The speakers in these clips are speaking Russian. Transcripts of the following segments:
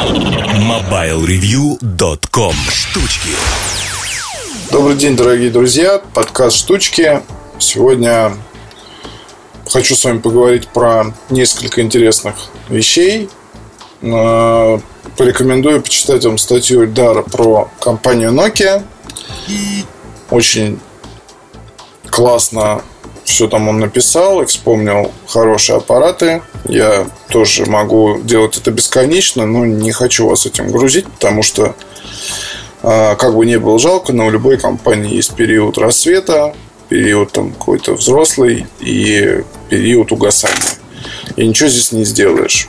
MobileReview.com Штучки Добрый день, дорогие друзья. Подкаст «Штучки». Сегодня хочу с вами поговорить про несколько интересных вещей. Э, порекомендую почитать вам статью Эльдара про компанию Nokia. Очень классно все там он написал и вспомнил хорошие аппараты. Я тоже могу делать это бесконечно, но не хочу вас этим грузить, потому что а, как бы не было жалко, но у любой компании есть период рассвета, период там какой-то взрослый и период угасания. И ничего здесь не сделаешь.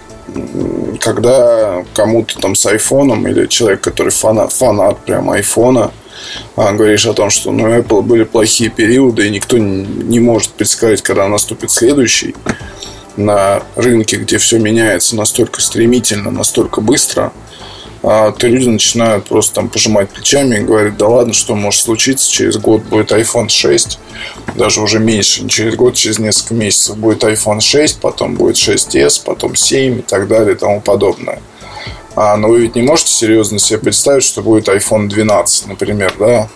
Когда кому-то там с айфоном или человек, который фанат, фанат прям айфона, говоришь о том, что ну, Apple были плохие периоды, и никто не может предсказать, когда наступит следующий на рынке, где все меняется настолько стремительно, настолько быстро, а, то люди начинают просто там пожимать плечами и говорят, да ладно, что может случиться, через год будет iPhone 6, даже уже меньше, через год, через несколько месяцев будет iPhone 6, потом будет 6s, потом 7 и так далее и тому подобное. А, но вы ведь не можете серьезно себе представить, что будет iPhone 12, например, да?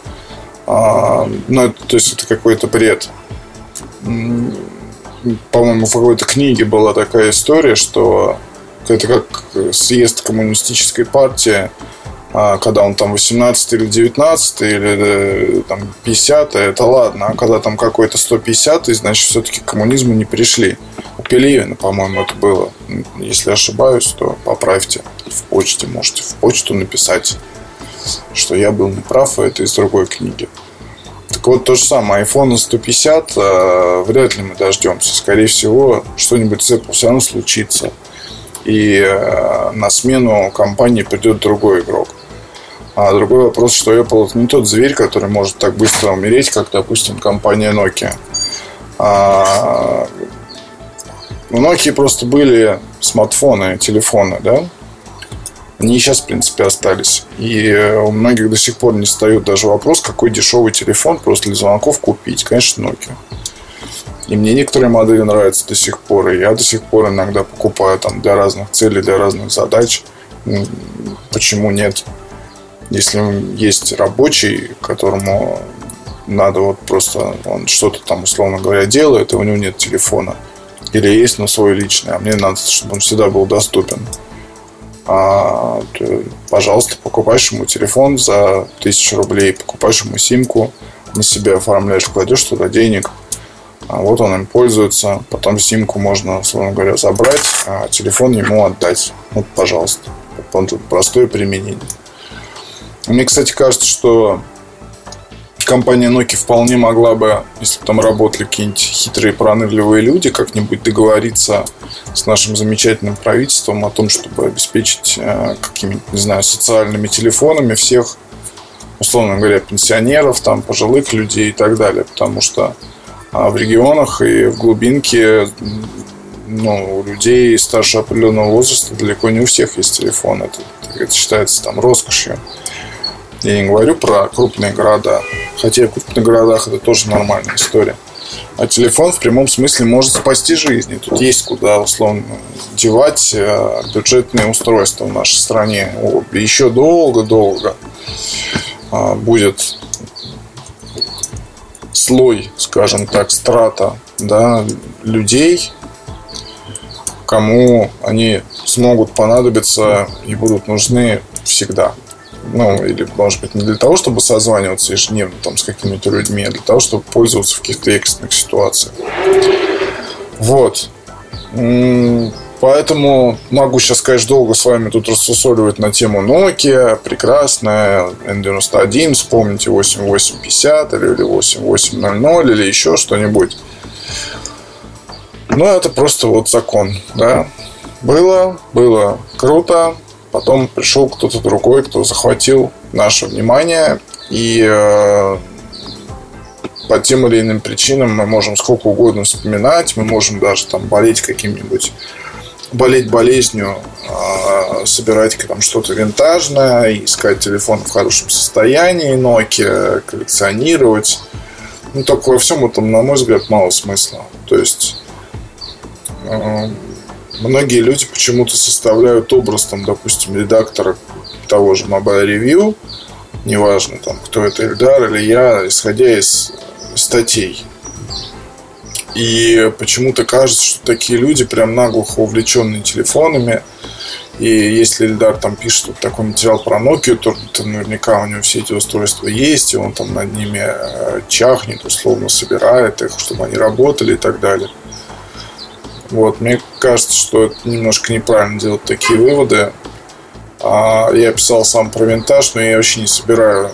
А, ну, это, то есть это какой-то бред. По-моему, в какой-то книге была такая история, что это как съезд коммунистической партии, когда он там 18 или 19 или э, там 50 это ладно, а когда там какой-то 150 значит все-таки к коммунизму не пришли. У Пелевина, по-моему, это было. Если ошибаюсь, то поправьте в почте, можете в почту написать, что я был неправ, а это из другой книги. Так вот, то же самое, iPhone 150 э, вряд ли мы дождемся. Скорее всего, что-нибудь с Apple все равно случится. И э, на смену компании придет другой игрок. А другой вопрос, что Apple это не тот зверь, который может так быстро умереть, как, допустим, компания Nokia. А у Nokia просто были смартфоны, телефоны, да? Они сейчас, в принципе, остались. И у многих до сих пор не встает даже вопрос, какой дешевый телефон просто для звонков купить. Конечно, Nokia. И мне некоторые модели нравятся до сих пор. И я до сих пор иногда покупаю там для разных целей, для разных задач. Почему нет? Если есть рабочий, которому надо вот просто он что-то там, условно говоря, делает, и у него нет телефона. Или есть, но свой личный, а мне надо, чтобы он всегда был доступен. А, то, пожалуйста, покупаешь ему телефон за тысячу рублей, покупаешь ему симку, на себе оформляешь, кладешь туда денег, а вот он им пользуется, потом симку можно, условно говоря, забрать, а телефон ему отдать. Вот, пожалуйста. Простое применение. Мне, кстати, кажется, что компания Nokia вполне могла бы, если бы там работали какие-нибудь хитрые пронырливые люди, как-нибудь договориться с нашим замечательным правительством о том, чтобы обеспечить э, какими-нибудь, не знаю, социальными телефонами всех, условно говоря, пенсионеров, там, пожилых людей и так далее. Потому что а, в регионах и в глубинке ну, у людей старше определенного возраста далеко не у всех есть телефон. Это, это считается там роскошью. Я не говорю про крупные города. Хотя в крупных городах это тоже нормальная история. А телефон в прямом смысле может спасти жизни. Тут есть куда, условно, девать э, бюджетные устройства в нашей стране. Еще долго-долго а, будет слой, скажем так, страта да, людей, кому они смогут понадобиться и будут нужны всегда ну, или, может быть, не для того, чтобы созваниваться ежедневно там, с какими-то людьми, а для того, чтобы пользоваться в каких-то экстренных ситуациях. Вот. Поэтому могу сейчас, конечно, долго с вами тут рассусоливать на тему Nokia, прекрасная, N91, вспомните 8850 или 8800 или еще что-нибудь. Но это просто вот закон, да. Было, было круто, Потом пришел кто-то другой, кто захватил наше внимание. И э, по тем или иным причинам мы можем сколько угодно вспоминать, мы можем даже там болеть каким-нибудь болеть болезнью, э, собирать там что-то винтажное, искать телефон в хорошем состоянии, Nokia, коллекционировать. Ну, только во всем этом, на мой взгляд, мало смысла. То есть э, многие люди почему-то составляют образ, там, допустим, редактора того же Mobile Review, неважно, там, кто это, Эльдар или я, исходя из статей. И почему-то кажется, что такие люди прям наглухо увлеченные телефонами. И если Эльдар там пишет вот такой материал про Nokia, то, то наверняка у него все эти устройства есть, и он там над ними э, чахнет, условно собирает их, чтобы они работали и так далее. Вот, мне кажется, что это немножко неправильно делать такие выводы. А я писал сам про винтаж, но я вообще не собираю,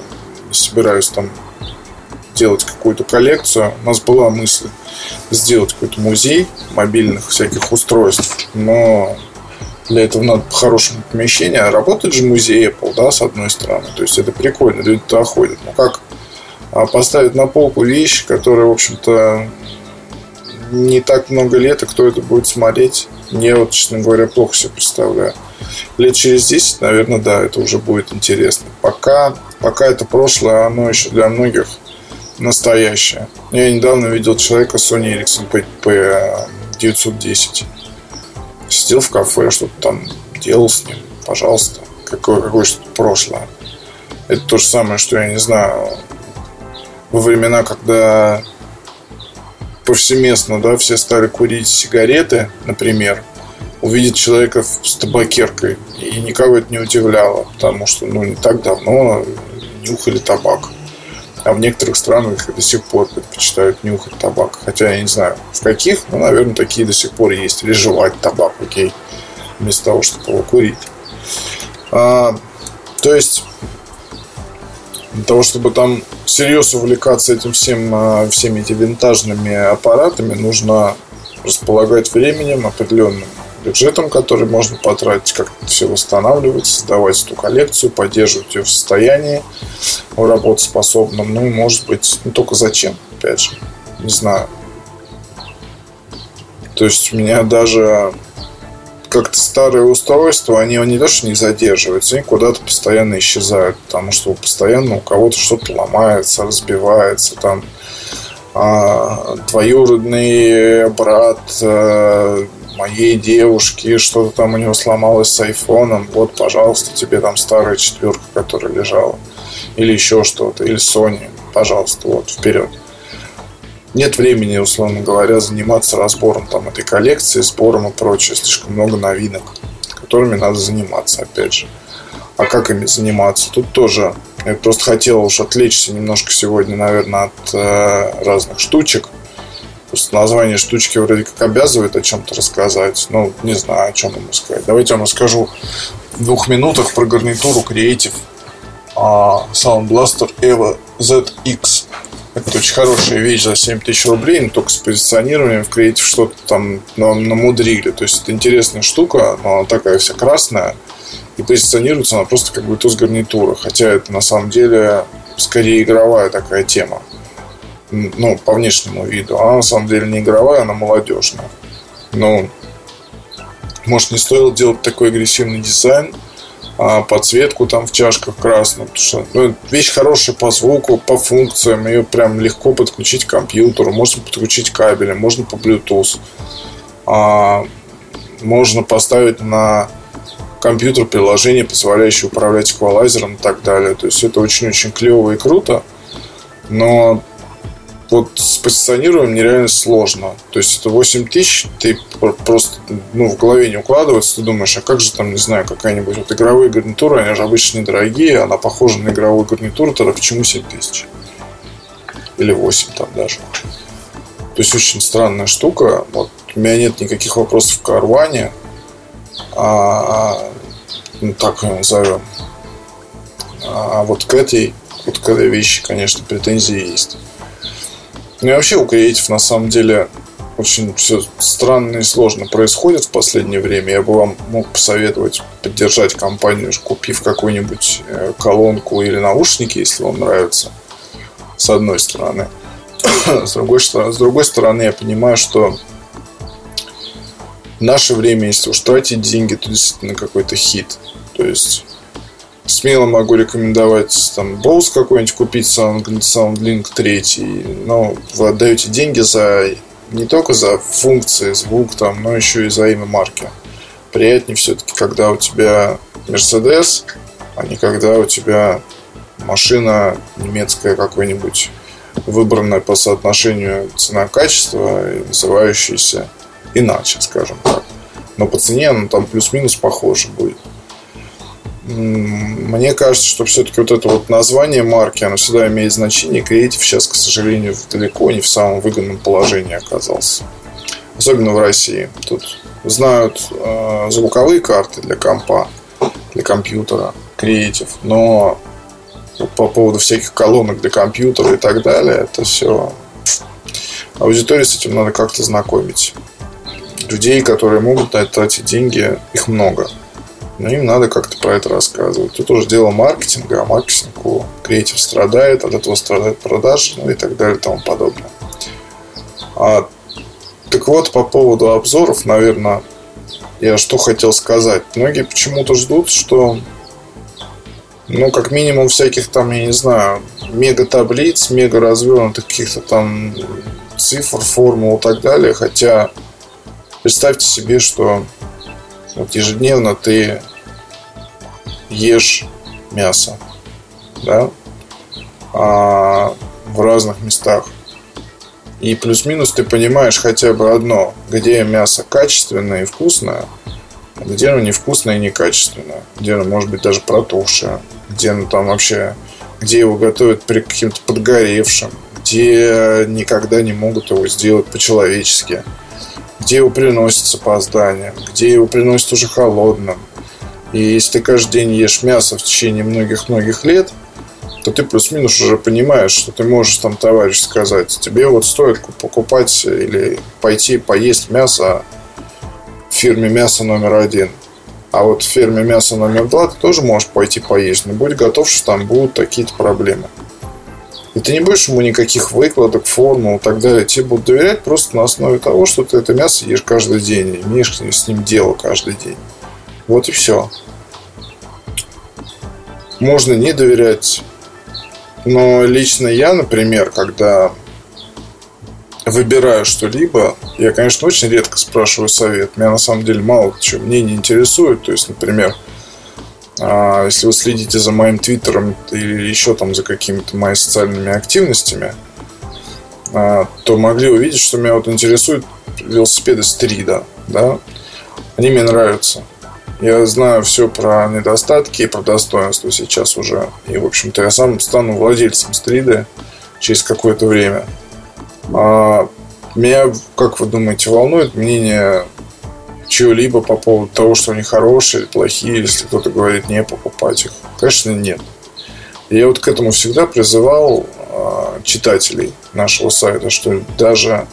не собираюсь там делать какую-то коллекцию. У нас была мысль сделать какой-то музей мобильных всяких устройств, но для этого надо по-хорошему помещение. А работает же музей Apple, да, с одной стороны. То есть это прикольно, люди туда ходят. Но как а, поставить на полку вещи, которые, в общем-то, не так много лет, и кто это будет смотреть, мне вот, честно говоря, плохо себе представляю. Лет через 10, наверное, да, это уже будет интересно. Пока, пока это прошлое, оно еще для многих настоящее. Я недавно видел человека Sony Ericsson P910. Сидел в кафе, что-то там делал с ним. Пожалуйста. Какое, какое что-то прошлое. Это то же самое, что, я не знаю, во времена, когда повсеместно, да, все стали курить сигареты, например, увидеть человека с табакеркой. И никого это не удивляло, потому что, ну, не так давно нюхали табак. А в некоторых странах до сих пор предпочитают нюхать табак. Хотя я не знаю, в каких, но, наверное, такие до сих пор есть. Или жевать табак, окей, вместо того, чтобы его курить. А, то есть, для того, чтобы там всерьез увлекаться этим всем, а, всеми этими винтажными аппаратами, нужно располагать временем определенным бюджетом, который можно потратить, как все восстанавливать, создавать эту коллекцию, поддерживать ее в состоянии работоспособном. Ну и может быть, ну только зачем, опять же, не знаю. То есть у меня даже как-то старые устройства, они не то, что не задерживаются, они куда-то постоянно исчезают, потому что постоянно у кого-то что-то ломается, разбивается, там а, двоюродный брат а, моей девушки, что-то там у него сломалось с айфоном, вот, пожалуйста, тебе там старая четверка, которая лежала. Или еще что-то, или Sony, пожалуйста, вот, вперед. Нет времени, условно говоря, заниматься разбором там этой коллекции, сбором и прочее. Слишком много новинок, которыми надо заниматься, опять же. А как ими заниматься? Тут тоже я просто хотел уж отвлечься немножко сегодня, наверное, от э, разных штучек – Просто название штучки вроде как обязывает о чем-то рассказать. Ну, не знаю, о чем ему сказать. Давайте я вам расскажу в двух минутах про гарнитуру Creative а, Sound Blaster Evo ZX. Это очень хорошая вещь за 7000 рублей, но только с позиционированием в Creative что-то там намудрили. То есть это интересная штука, но она такая вся красная. И позиционируется она просто как Bluetooth гарнитура. Хотя это на самом деле скорее игровая такая тема ну, по внешнему виду. Она на самом деле не игровая, она молодежная. Но, может, не стоило делать такой агрессивный дизайн, подсветку там в чашках красную, потому что ну, вещь хорошая по звуку, по функциям, ее прям легко подключить к компьютеру, можно подключить кабелем, можно по Bluetooth, а, можно поставить на компьютер приложение, позволяющее управлять эквалайзером и так далее. То есть это очень-очень клево и круто, но вот с позиционированием нереально сложно. То есть это 8 тысяч, ты просто ну, в голове не укладывается, ты думаешь, а как же там, не знаю, какая-нибудь вот игровые гарнитуры, они же обычно недорогие, она похожа на игровую гарнитуру, тогда почему 7 тысяч? Или 8 там даже. То есть очень странная штука. Вот у меня нет никаких вопросов к Арване. А, ну, так ее назовем. А вот к этой, вот к этой вещи, конечно, претензии есть. Ну и вообще у креатив на самом деле очень все странно и сложно происходит в последнее время. Я бы вам мог посоветовать поддержать компанию, купив какую-нибудь э, колонку или наушники, если вам нравится. С одной стороны. с, другой, с другой стороны, я понимаю, что в наше время, если уж тратить деньги, то действительно какой-то хит. То есть смело могу рекомендовать там Bose какой-нибудь купить Sound, SoundLink 3, но вы отдаете деньги за не только за функции, звук там, но еще и за имя марки. приятнее все-таки, когда у тебя Мерседес, а не когда у тебя машина немецкая какой-нибудь, выбранная по соотношению цена-качество, называющаяся иначе, скажем так. Но по цене она там плюс-минус похоже будет. Мне кажется, что все-таки вот это вот название марки, оно всегда имеет значение. Креатив сейчас, к сожалению, далеко не в самом выгодном положении оказался. Особенно в России. Тут знают э, звуковые карты для компа, для компьютера, креатив, но по поводу всяких колонок для компьютера и так далее, это все аудиторию с этим надо как-то знакомить. Людей, которые могут на это тратить деньги, их много. Но им надо как-то про это рассказывать. Тут уже дело маркетинга, а маркетинг креатив страдает, от этого страдает продаж, ну и так далее и тому подобное. А, так вот, по поводу обзоров, наверное, я что хотел сказать. Многие почему-то ждут, что ну, как минимум всяких там, я не знаю, мега таблиц, мега развернутых каких-то там цифр, формул и так далее. Хотя представьте себе, что вот ежедневно ты ешь мясо, да, а в разных местах. И плюс-минус ты понимаешь хотя бы одно, где мясо качественное и вкусное, а где оно невкусное и некачественное, где оно может быть даже протухшее, где оно там вообще, где его готовят при каким-то подгоревшим, где никогда не могут его сделать по-человечески, где его приносят с опозданием, где его приносят уже холодным. И если ты каждый день ешь мясо в течение многих-многих лет, то ты плюс-минус уже понимаешь, что ты можешь там товарищ сказать, тебе вот стоит покупать или пойти поесть мясо в фирме мясо номер один. А вот в фирме мясо номер два ты тоже можешь пойти поесть, но будь готов, что там будут какие-то проблемы. И ты не будешь ему никаких выкладок, формул и так далее. Тебе будут доверять просто на основе того, что ты это мясо ешь каждый день, имеешь с ним дело каждый день. Вот и все. Можно не доверять. Но лично я, например, когда выбираю что-либо, я, конечно, очень редко спрашиваю совет. Меня на самом деле мало чего мнение интересует. То есть, например, а, если вы следите за моим твиттером или еще там за какими-то моими социальными активностями, а, то могли увидеть, что меня вот интересуют велосипеды стрида. Да? Они мне нравятся. Я знаю все про недостатки и про достоинства сейчас уже. И, в общем-то, я сам стану владельцем стрида через какое-то время. А меня, как вы думаете, волнует мнение чего-либо по поводу того, что они хорошие или плохие, если кто-то говорит не покупать их? Конечно, нет. Я вот к этому всегда призывал э, читателей нашего сайта, что даже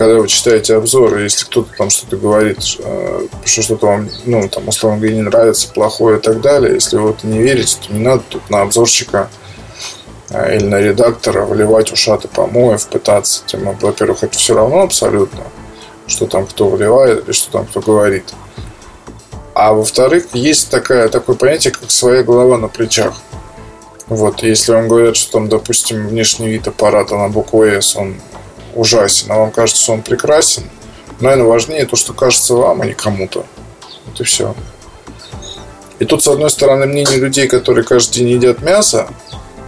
когда вы читаете обзоры, если кто-то там что-то говорит, э, что что-то вам, ну, там, условно говоря, не нравится, плохое и так далее, если вы вот не верите, то не надо тут на обзорщика а, или на редактора вливать ушаты помоев, пытаться. Тем, во-первых, это все равно абсолютно, что там кто вливает или что там кто говорит. А во-вторых, есть такая, такое понятие, как своя голова на плечах. Вот, если вам говорят, что там, допустим, внешний вид аппарата на букву S, он ужасен, а вам кажется, что он прекрасен, наверное, важнее то, что кажется вам, а не кому-то. Вот и все. И тут, с одной стороны, мнение людей, которые каждый день едят мясо,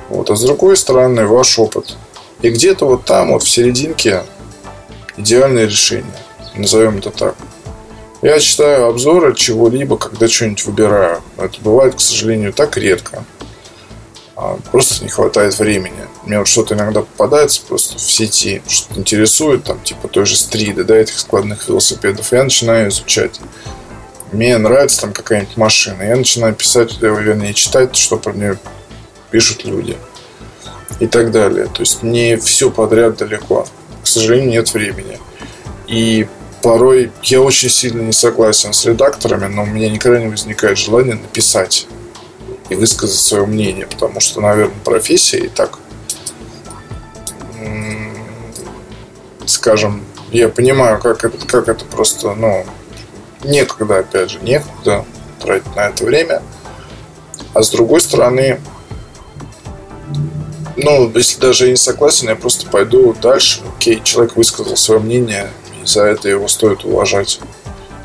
вот, а с другой стороны, ваш опыт. И где-то вот там, вот в серединке, идеальное решение. Назовем это так. Я читаю обзоры чего-либо, когда что-нибудь выбираю. Это бывает, к сожалению, так редко. А просто не хватает времени. Мне вот что-то иногда попадается просто в сети, что-то интересует, там, типа той же стриды, да, этих складных велосипедов. Я начинаю изучать. Мне нравится там какая-нибудь машина. Я начинаю писать, вернее, читать, что про нее пишут люди и так далее. То есть не все подряд далеко. К сожалению, нет времени. И порой я очень сильно не согласен с редакторами, но у меня никогда не возникает желания написать и высказать свое мнение, потому что, наверное, профессия и так, скажем, я понимаю, как это, как это просто, ну, некогда, опять же, некогда тратить на это время. А с другой стороны, ну, если даже я не согласен, я просто пойду дальше. Окей, человек высказал свое мнение, и за это его стоит уважать.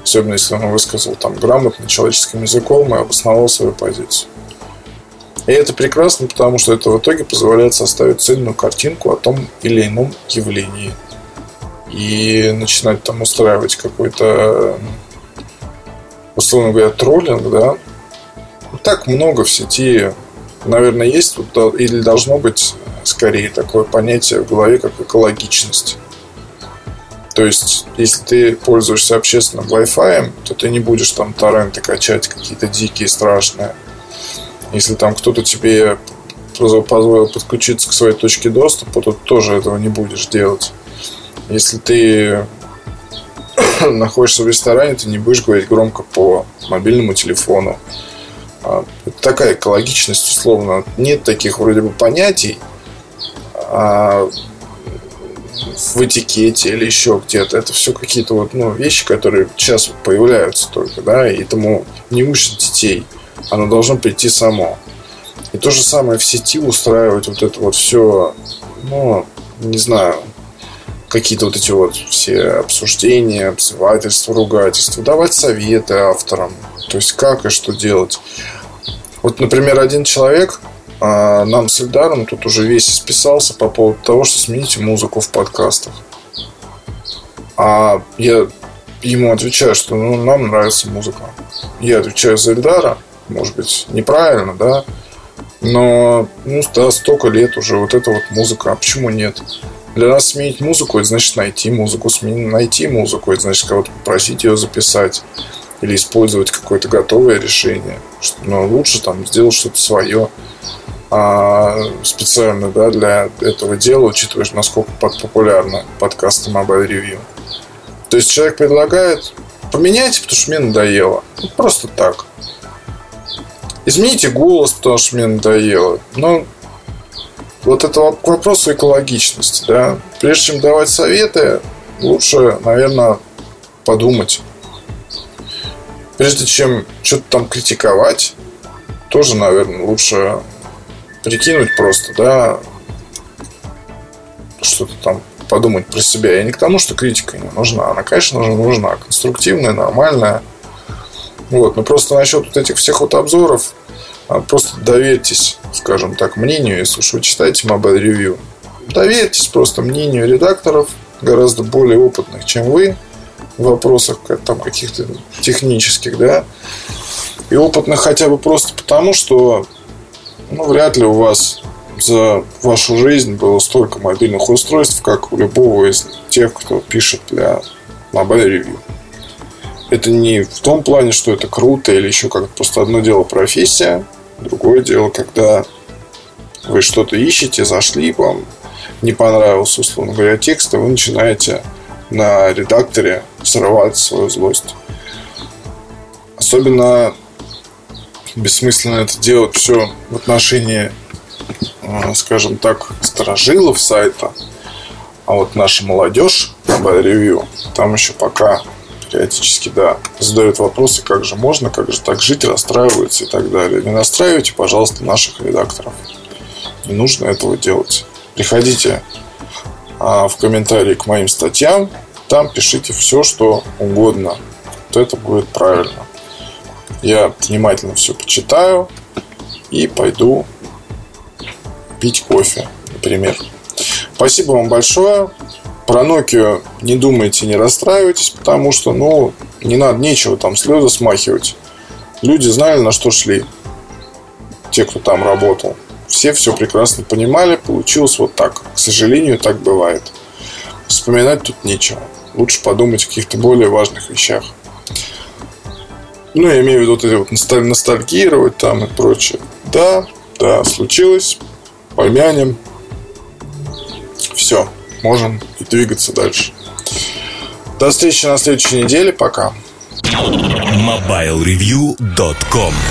Особенно если он высказал там грамотно человеческим языком и обосновал свою позицию. И это прекрасно, потому что это в итоге позволяет составить цельную картинку о том или ином явлении. И начинать там устраивать какой-то, условно говоря, троллинг, да. Так много в сети, наверное, есть или должно быть скорее такое понятие в голове, как экологичность. То есть, если ты пользуешься общественным Wi-Fi, то ты не будешь там торренты качать какие-то дикие, страшные. Если там кто-то тебе позволил подключиться к своей точке доступа, то тоже этого не будешь делать. Если ты находишься в ресторане, ты не будешь говорить громко по мобильному телефону. А, это такая экологичность, условно. Нет таких вроде бы понятий а в этикете или еще где-то. Это все какие-то вот, ну, вещи, которые сейчас появляются только, да, и этому не учат детей – оно должно прийти само. И то же самое в сети устраивать вот это вот все, ну, не знаю, какие-то вот эти вот все обсуждения, обзывательства, ругательства, давать советы авторам, то есть как и что делать. Вот, например, один человек а, нам с Эльдаром тут уже весь списался по поводу того, что смените музыку в подкастах. А я ему отвечаю, что ну, нам нравится музыка. Я отвечаю за Эльдара, может быть, неправильно, да, но, ну, да, столько лет уже вот эта вот музыка, а почему нет? Для нас сменить музыку, это значит найти музыку, сменить, найти музыку, это значит кого-то попросить ее записать или использовать какое-то готовое решение. Но лучше там сделать что-то свое а, специально да, для этого дела, учитывая, насколько популярны подкасты Mobile Review. То есть человек предлагает поменяйте, потому что мне надоело. Ну, просто так. Измените голос, потому что мне надоело. Но вот это к вопросу экологичности, да. Прежде чем давать советы, лучше, наверное, подумать. Прежде чем что-то там критиковать, тоже, наверное, лучше прикинуть просто, да, что-то там подумать про себя. Я не к тому, что критика не нужна. Она, конечно нужна. Конструктивная, нормальная. Вот, но просто насчет вот этих всех вот обзоров, а, просто доверьтесь, скажем так, мнению, если уж вы читаете Mobile Review. Доверьтесь просто мнению редакторов, гораздо более опытных, чем вы, в вопросах там, каких-то технических, да. И опытных хотя бы просто потому, что ну, вряд ли у вас за вашу жизнь было столько мобильных устройств, как у любого из тех, кто пишет для Mobile Review. Это не в том плане, что это круто или еще как-то просто одно дело профессия, другое дело, когда вы что-то ищете, зашли, вам не понравился, условно говоря, текст, и вы начинаете на редакторе срывать свою злость. Особенно бессмысленно это делать все в отношении, а, скажем так, сторожилов сайта. А вот наша молодежь, ревью, там еще пока периодически, да, задают вопросы, как же можно, как же так жить, расстраиваются и так далее. Не настраивайте, пожалуйста, наших редакторов. Не нужно этого делать. Приходите а, в комментарии к моим статьям, там пишите все, что угодно. Вот это будет правильно. Я внимательно все почитаю и пойду пить кофе, например. Спасибо вам большое. Про Nokia не думайте, не расстраивайтесь, потому что, ну, не надо, нечего там слезы смахивать. Люди знали, на что шли. Те, кто там работал. Все все прекрасно понимали, получилось вот так. К сожалению, так бывает. Вспоминать тут нечего. Лучше подумать о каких-то более важных вещах. Ну, я имею в виду вот эти вот носталь- ностальгировать там и прочее. Да, да, случилось. Помянем. Все можем и двигаться дальше. До встречи на следующей неделе. Пока. MobileReview.com